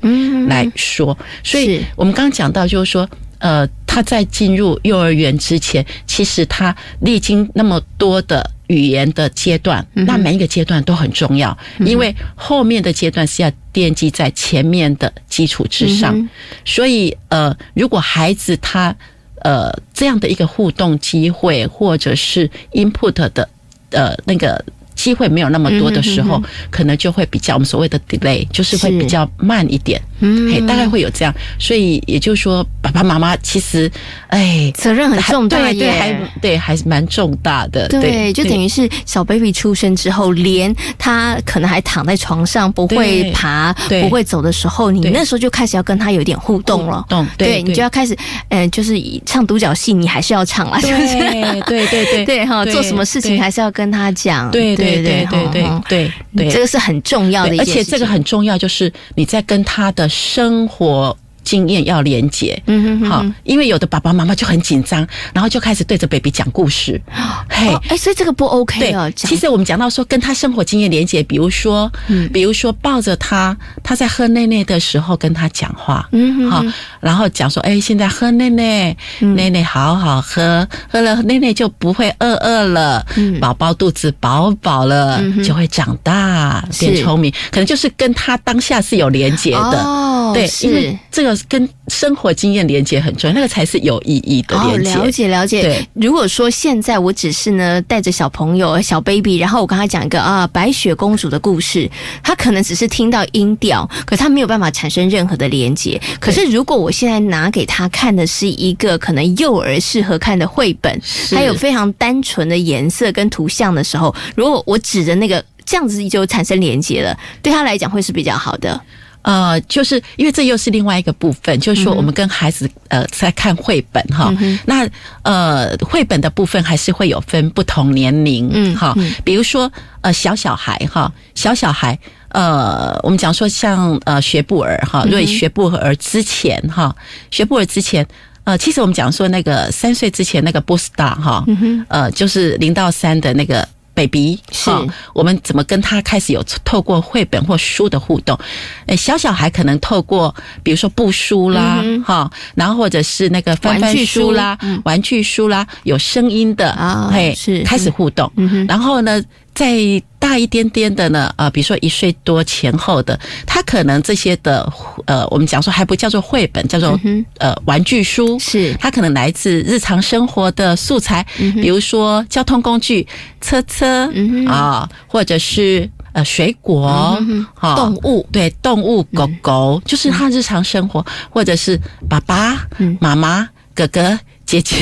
来说，所以我们刚刚讲到，就是说，呃，他在进入幼儿园之前，其实他历经那么多的语言的阶段，那每一个阶段都很重要，因为后面的阶段是要奠基在前面的基础之上，所以呃，如果孩子他。呃，这样的一个互动机会，或者是 input 的呃那个机会没有那么多的时候，可能就会比较我们所谓的 delay，就是会比较慢一点，嘿，大概会有这样。所以也就是说，爸爸妈妈其实，哎，责任很重大，对对，还对，还是蛮重大的。对，就等于是小 baby 出生之后，连他可能还躺在床上不会爬、不会走的时候，你那时候就开始要跟他有点互动了。动，对你就要开始，嗯，就是唱独角戏，你还是要唱啊，对对对对 对哈，做什么事情还是要跟他讲。对对。对对对对对对，这个是很重要的，而且这个很重要，就是你在跟他的生活。经验要连接，嗯哼，好，因为有的爸爸妈妈就很紧张，然后就开始对着 baby 讲故事，嘿，哎，所以这个不 OK 啊。其实我们讲到说跟他生活经验连接，比如说，嗯，比如说抱着他，他在喝奶奶的时候跟他讲话，嗯哼，好，然后讲说，哎，现在喝奶奶，奶奶好好喝，喝了奶奶就不会饿饿了，宝宝肚子饱饱了，就会长大变聪明，可能就是跟他当下是有连接的，哦，对，因为这个。跟生活经验连接很重要，那个才是有意义的连接。了解了解。对，如果说现在我只是呢带着小朋友小 baby，然后我跟他讲一个啊白雪公主的故事，他可能只是听到音调，可他没有办法产生任何的连接。可是如果我现在拿给他看的是一个可能幼儿适合看的绘本，还有非常单纯的颜色跟图像的时候，如果我指着那个这样子就产生连接了，对他来讲会是比较好的。呃，就是因为这又是另外一个部分，就是说我们跟孩子呃在看绘本哈，那呃绘本的部分还是会有分不同年龄，嗯哈，比如说呃小小孩哈，小小孩呃我们讲说像呃学步儿哈，因为学步儿之前哈，学步儿之前呃其实我们讲说那个三岁之前那个 booster 哈，呃就是零到三的那个。Baby 是，我们怎么跟他开始有透过绘本或书的互动？诶，小小孩可能透过比如说布书啦，哈，然后或者是那个翻翻书啦、玩具书啦，有声音的啊，嘿，是开始互动，然后呢？再大一点点的呢，呃，比如说一岁多前后的，他可能这些的，呃，我们讲说还不叫做绘本，叫做呃玩具书，是。它可能来自日常生活的素材，比如说交通工具车车啊，或者是呃水果，动物。对动物狗狗，就是他日常生活，或者是爸爸妈妈哥哥。姐姐，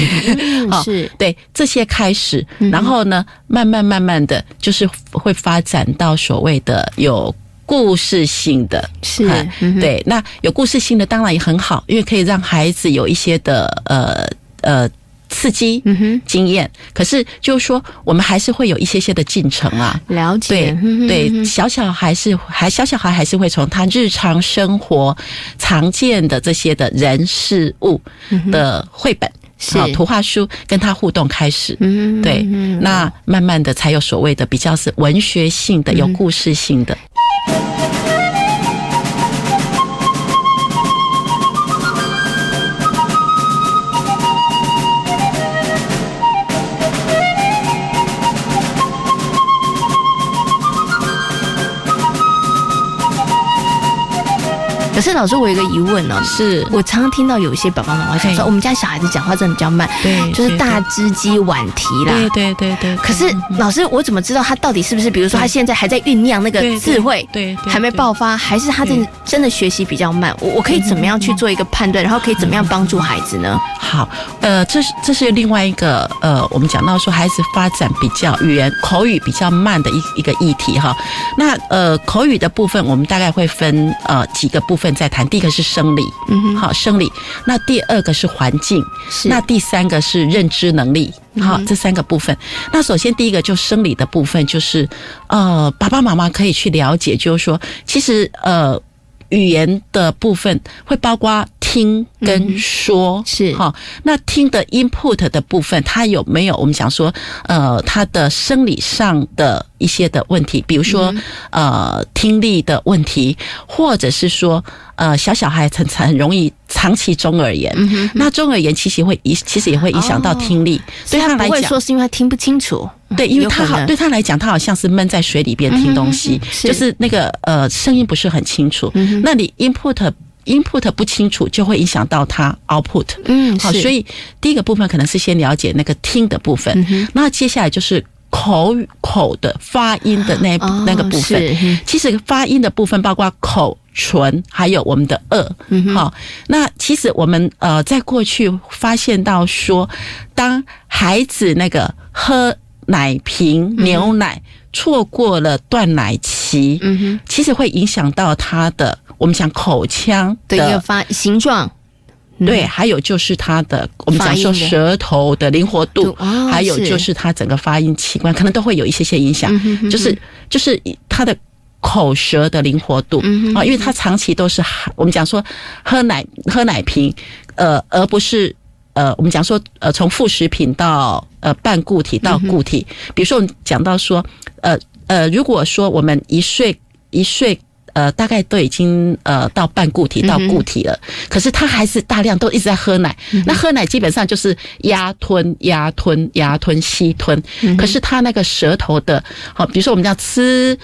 是对这些开始，然后呢，慢慢慢慢的就是会发展到所谓的有故事性的，是对。那有故事性的当然也很好，因为可以让孩子有一些的呃呃刺激经验。可是就是说，我们还是会有一些些的进程啊。了解，对对，小小孩是还小小孩还是会从他日常生活常见的这些的人事物的绘本。好，图画书跟他互动开始，嗯对，那慢慢的才有所谓的比较是文学性的、有故事性的。老师，我有一个疑问呢，是我常常听到有一些爸爸妈妈讲说，我们家小孩子讲话真的比较慢，对，就是大只鸡晚啼啦，对对对对。可是老师，我怎么知道他到底是不是，比如说他现在还在酝酿那个智慧，对，还没爆发，还是他真真的学习比较慢？我我可以怎么样去做一个判断，然后可以怎么样帮助孩子呢？好，呃，这是这是另外一个呃，我们讲到说孩子发展比较语言口语比较慢的一一个议题哈。那呃，口语的部分我们大概会分呃几个部分。在谈第一个是生理，嗯哼，好生理。那第二个是环境，是那第三个是认知能力，好这三个部分。那首先第一个就生理的部分，就是呃，爸爸妈妈可以去了解，就是说，其实呃，语言的部分会包括听跟说，是哈。那听的 input 的部分，它有没有我们讲说，呃，它的生理上的。一些的问题，比如说呃听力的问题，或者是说呃小小孩很很容易长期中耳炎，那中耳炎其实会影，其实也会影响到听力。对他来讲，说是因为他听不清楚，对，因为他好对他来讲，他好像是闷在水里边听东西，就是那个呃声音不是很清楚。那你 input input 不清楚，就会影响到他 output。嗯，好，所以第一个部分可能是先了解那个听的部分，那接下来就是。口口的发音的那那个部分。其实发音的部分包括口、唇，还有我们的颚。好，那其实我们呃在过去发现到说，当孩子那个喝奶瓶牛奶错过了断奶期，其实会影响到他的我们讲口腔的一个发形状。对，还有就是他的，我们讲说舌头的灵活度，还有就是他整个发音器官，可能都会有一些些影响。就是就是他的口舌的灵活度啊，因为他长期都是我们讲说喝奶喝奶瓶，呃，而不是呃，我们讲说呃，从副食品到呃半固体到固体。比如说我们讲到说，呃呃，如果说我们一岁一岁。呃，大概都已经呃到半固体到固体了，可是他还是大量都一直在喝奶。那喝奶基本上就是压吞、压吞、压吞、吸吞。可是他那个舌头的，好，比如说我们要吃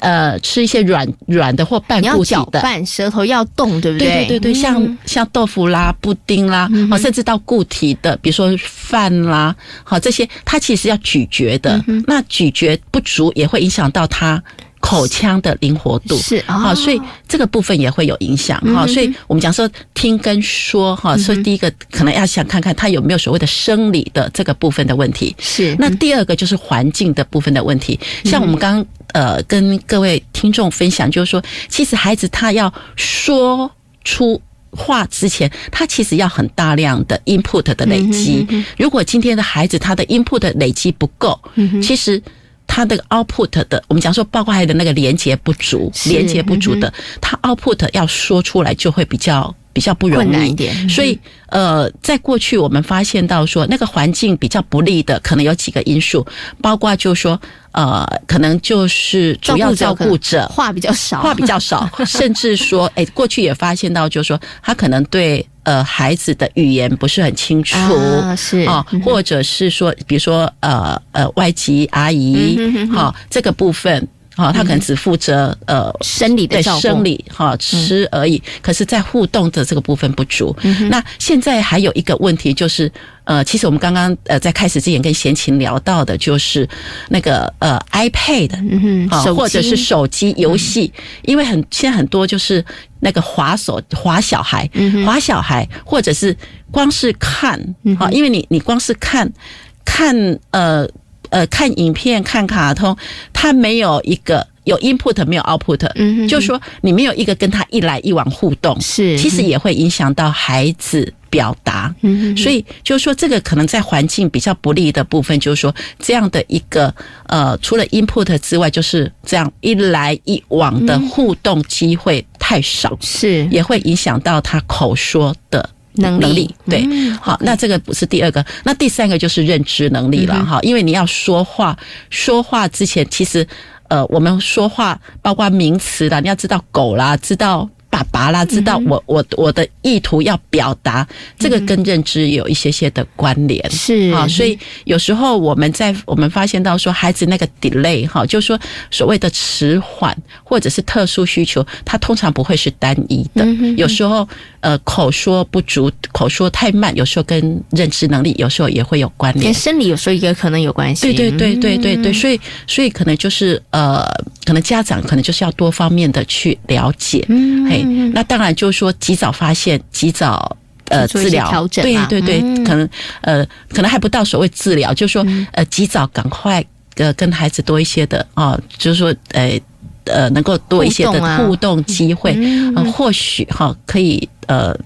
呃吃一些软软的或半固体的，半舌头要动，对不对？对对对，像像豆腐啦、布丁啦，好，甚至到固体的，比如说饭啦，好这些，它其实要咀嚼的。那咀嚼不足也会影响到它。口腔的灵活度是啊，所以这个部分也会有影响哈。所以我们讲说听跟说哈，所以第一个可能要想看看他有没有所谓的生理的这个部分的问题。是那第二个就是环境的部分的问题。像我们刚刚呃跟各位听众分享，就是说，其实孩子他要说出话之前，他其实要很大量的 input 的累积。如果今天的孩子他的 input 累积不够，其实。它的 output 的，我们讲说，包括还的那个连接不足，连接不足的，它 output 要说出来就会比较比较不容易一点。所以，呃，在过去我们发现到说，那个环境比较不利的，可能有几个因素，包括就是说，呃，可能就是主要照顾者话比较少，话比较少，甚至说，哎，过去也发现到，就是说，他可能对。呃，孩子的语言不是很清楚，是啊，或者是说，比如说，呃呃，外籍阿姨，哈，这个部分。好，他可能只负责呃生理的生理哈吃而已，可是，在互动的这个部分不足。那现在还有一个问题就是，呃，其实我们刚刚呃在开始之前跟贤琴聊到的，就是那个呃 iPad，嗯哼，或者是手机游戏，因为很现在很多就是那个滑手滑小孩，滑小孩，或者是光是看，好，因为你你光是看看呃。呃，看影片、看卡通，它没有一个有 input，没有 output，嗯，就是说你没有一个跟他一来一往互动，是，其实也会影响到孩子表达，嗯，所以就是说这个可能在环境比较不利的部分，就是说这样的一个呃，除了 input 之外，就是这样一来一往的互动机会太少，是，也会影响到他口说的。能力。对，好，那这个不是第二个，那第三个就是认知能力了哈，因为你要说话，说话之前其实，呃，我们说话包括名词啦，你要知道狗啦，知道。爸爸啦，知道我我我的意图要表达，这个跟认知有一些些的关联。是。啊，所以有时候我们在我们发现到说孩子那个 delay 哈，就是说所谓的迟缓或者是特殊需求，它通常不会是单一的，有时候呃口说不足，口说太慢，有时候跟认知能力有时候也会有关联，跟生理有时候也可能有关系。对对对对对对，所以所以可能就是呃，可能家长可能就是要多方面的去了解，嘿。那当然就是说，及早发现，及早呃治疗，对对对，可能呃可能还不到所谓治疗，就是说呃及早赶快呃跟孩子多一些的啊，就是说呃呃能够多一些的互动机会，嗯或许哈可以呃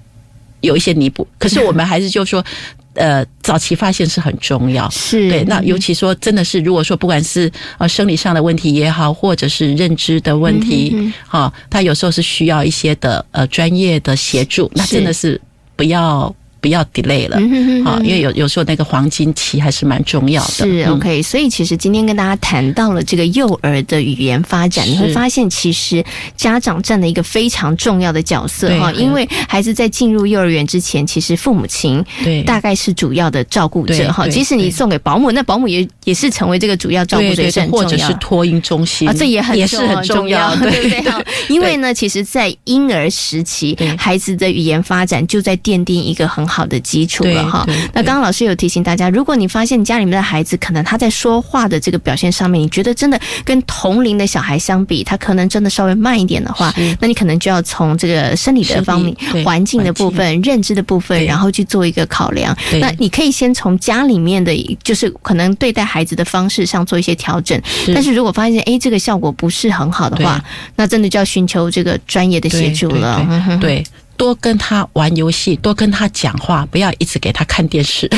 有一些弥补。可是我们还是就说。呃，早期发现是很重要，是对。那尤其说，真的是，如果说不管是呃生理上的问题也好，或者是认知的问题，哈，他有时候是需要一些的呃专业的协助，那真的是不要。不要 delay 了，好，因为有有时候那个黄金期还是蛮重要的。是 OK，所以其实今天跟大家谈到了这个幼儿的语言发展，你会发现其实家长占了一个非常重要的角色哈，因为孩子在进入幼儿园之前，其实父母亲对。大概是主要的照顾者哈。即使你送给保姆，那保姆也也是成为这个主要照顾者，或者是托婴中心啊，这也很也是很重要，对不对？因为呢，其实，在婴儿时期，孩子的语言发展就在奠定一个很。好的基础了哈。那刚刚老师有提醒大家，如果你发现家里面的孩子可能他在说话的这个表现上面，你觉得真的跟同龄的小孩相比，他可能真的稍微慢一点的话，那你可能就要从这个生理的方面、环境的部分、认知的部分，然后去做一个考量。那你可以先从家里面的，就是可能对待孩子的方式上做一些调整。但是如果发现哎这个效果不是很好的话，那真的就要寻求这个专业的协助了。对。多跟他玩游戏，多跟他讲话，不要一直给他看电视，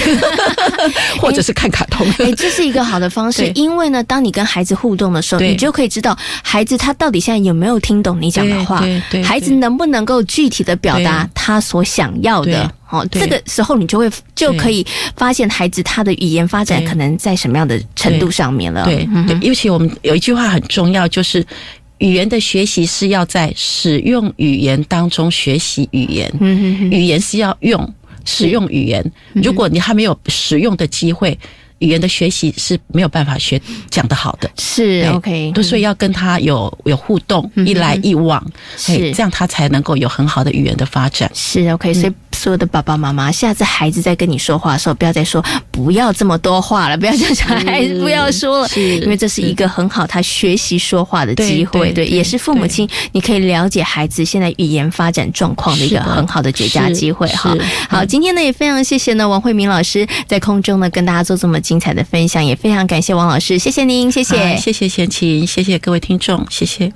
或者是看卡通。哎，这是一个好的方式，因为呢，当你跟孩子互动的时候，你就可以知道孩子他到底现在有没有听懂你讲的话，孩子能不能够具体的表达他所想要的。哦，这个时候你就会就可以发现孩子他的语言发展可能在什么样的程度上面了。对，尤其我们有一句话很重要，就是。语言的学习是要在使用语言当中学习语言，语言是要用使用语言。如果你还没有使用的机会。语言的学习是没有办法学讲得好的，是 OK，都所以要跟他有有互动，一来一往，是。这样，他才能够有很好的语言的发展。是 OK，所以所有的爸爸妈妈，下次孩子在跟你说话的时候，不要再说不要这么多话了，不要叫小孩子不要说了，因为这是一个很好他学习说话的机会，对，也是父母亲你可以了解孩子现在语言发展状况的一个很好的绝佳机会哈。好，今天呢也非常谢谢呢王慧明老师在空中呢跟大家做这么。精彩的分享，也非常感谢王老师，谢谢您，谢谢，谢谢贤琴，谢谢各位听众，谢谢。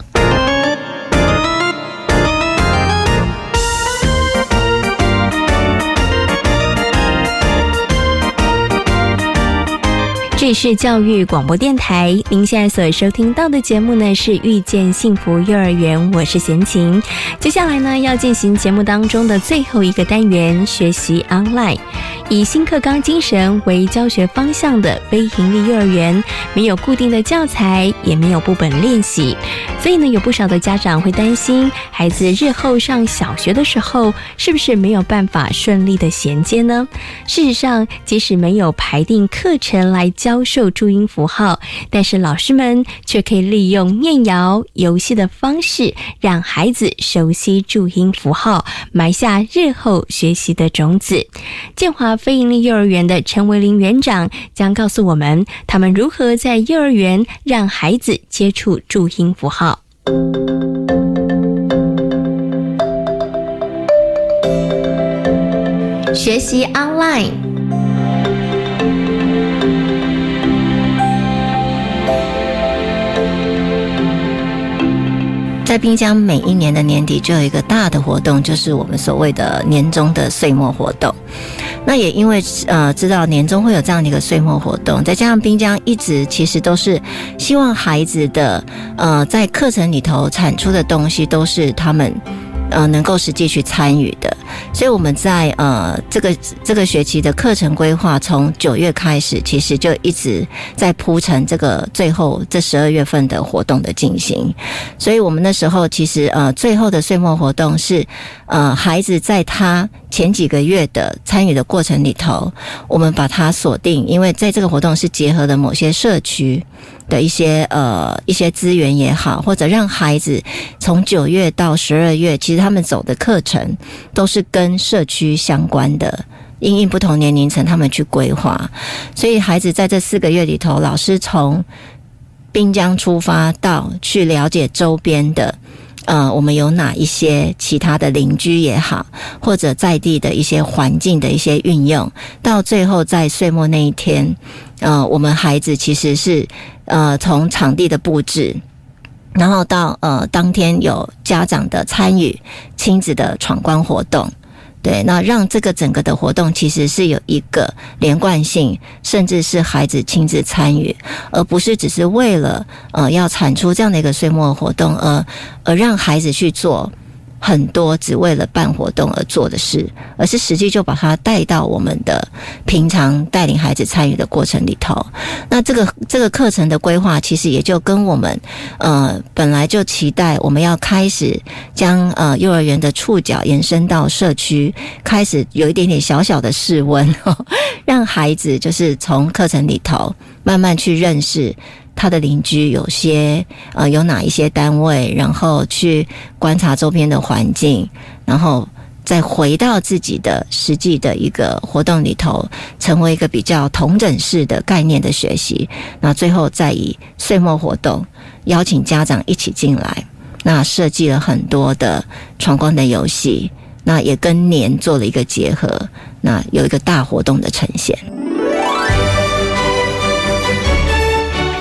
这里是教育广播电台，您现在所收听到的节目呢是《遇见幸福幼儿园》，我是贤琴。接下来呢要进行节目当中的最后一个单元——学习 online，以新课纲精神为教学方向的非营利幼儿园，没有固定的教材，也没有部本练习，所以呢有不少的家长会担心，孩子日后上小学的时候，是不是没有办法顺利的衔接呢？事实上，即使没有排定课程来教。教授注音符号，但是老师们却可以利用念谣游戏的方式，让孩子熟悉注音符号，埋下日后学习的种子。建华非营利幼儿园的陈维林园长将告诉我们，他们如何在幼儿园让孩子接触注音符号。学习 online。在滨江，每一年的年底就有一个大的活动，就是我们所谓的年终的岁末活动。那也因为呃知道年终会有这样的一个岁末活动，再加上滨江一直其实都是希望孩子的呃在课程里头产出的东西都是他们。呃，能够实际去参与的，所以我们在呃这个这个学期的课程规划，从九月开始，其实就一直在铺陈这个最后这十二月份的活动的进行。所以我们那时候其实呃最后的岁末活动是呃孩子在他前几个月的参与的过程里头，我们把它锁定，因为在这个活动是结合了某些社区。的一些呃一些资源也好，或者让孩子从九月到十二月，其实他们走的课程都是跟社区相关的，因应不同年龄层他们去规划。所以孩子在这四个月里头，老师从滨江出发到去了解周边的。呃，我们有哪一些其他的邻居也好，或者在地的一些环境的一些运用，到最后在岁末那一天，呃，我们孩子其实是呃从场地的布置，然后到呃当天有家长的参与，亲子的闯关活动。对，那让这个整个的活动其实是有一个连贯性，甚至是孩子亲自参与，而不是只是为了呃要产出这样的一个岁末活动，而而让孩子去做。很多只为了办活动而做的事，而是实际就把它带到我们的平常带领孩子参与的过程里头。那这个这个课程的规划，其实也就跟我们呃本来就期待我们要开始将呃幼儿园的触角延伸到社区，开始有一点点小小的室温，让孩子就是从课程里头慢慢去认识。他的邻居有些呃有哪一些单位，然后去观察周边的环境，然后再回到自己的实际的一个活动里头，成为一个比较同整式的概念的学习。那最后再以岁末活动邀请家长一起进来，那设计了很多的闯关的游戏，那也跟年做了一个结合，那有一个大活动的呈现。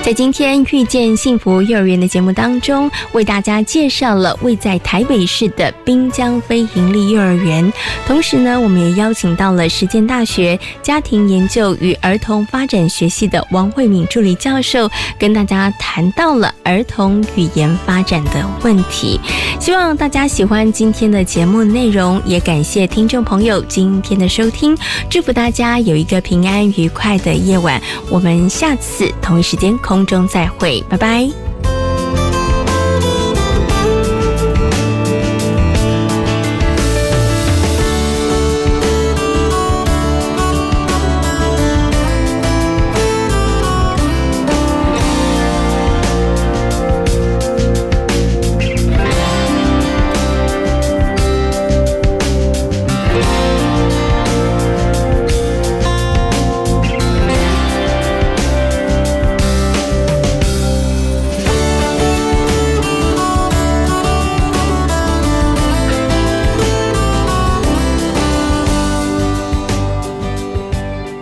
在今天遇见幸福幼儿园的节目当中，为大家介绍了位在台北市的滨江非营利幼儿园。同时呢，我们也邀请到了实践大学家庭研究与儿童发展学系的王慧敏助理教授，跟大家谈到了儿童语言发展的问题。希望大家喜欢今天的节目内容，也感谢听众朋友今天的收听，祝福大家有一个平安愉快的夜晚。我们下次同一时间空中再会，拜拜。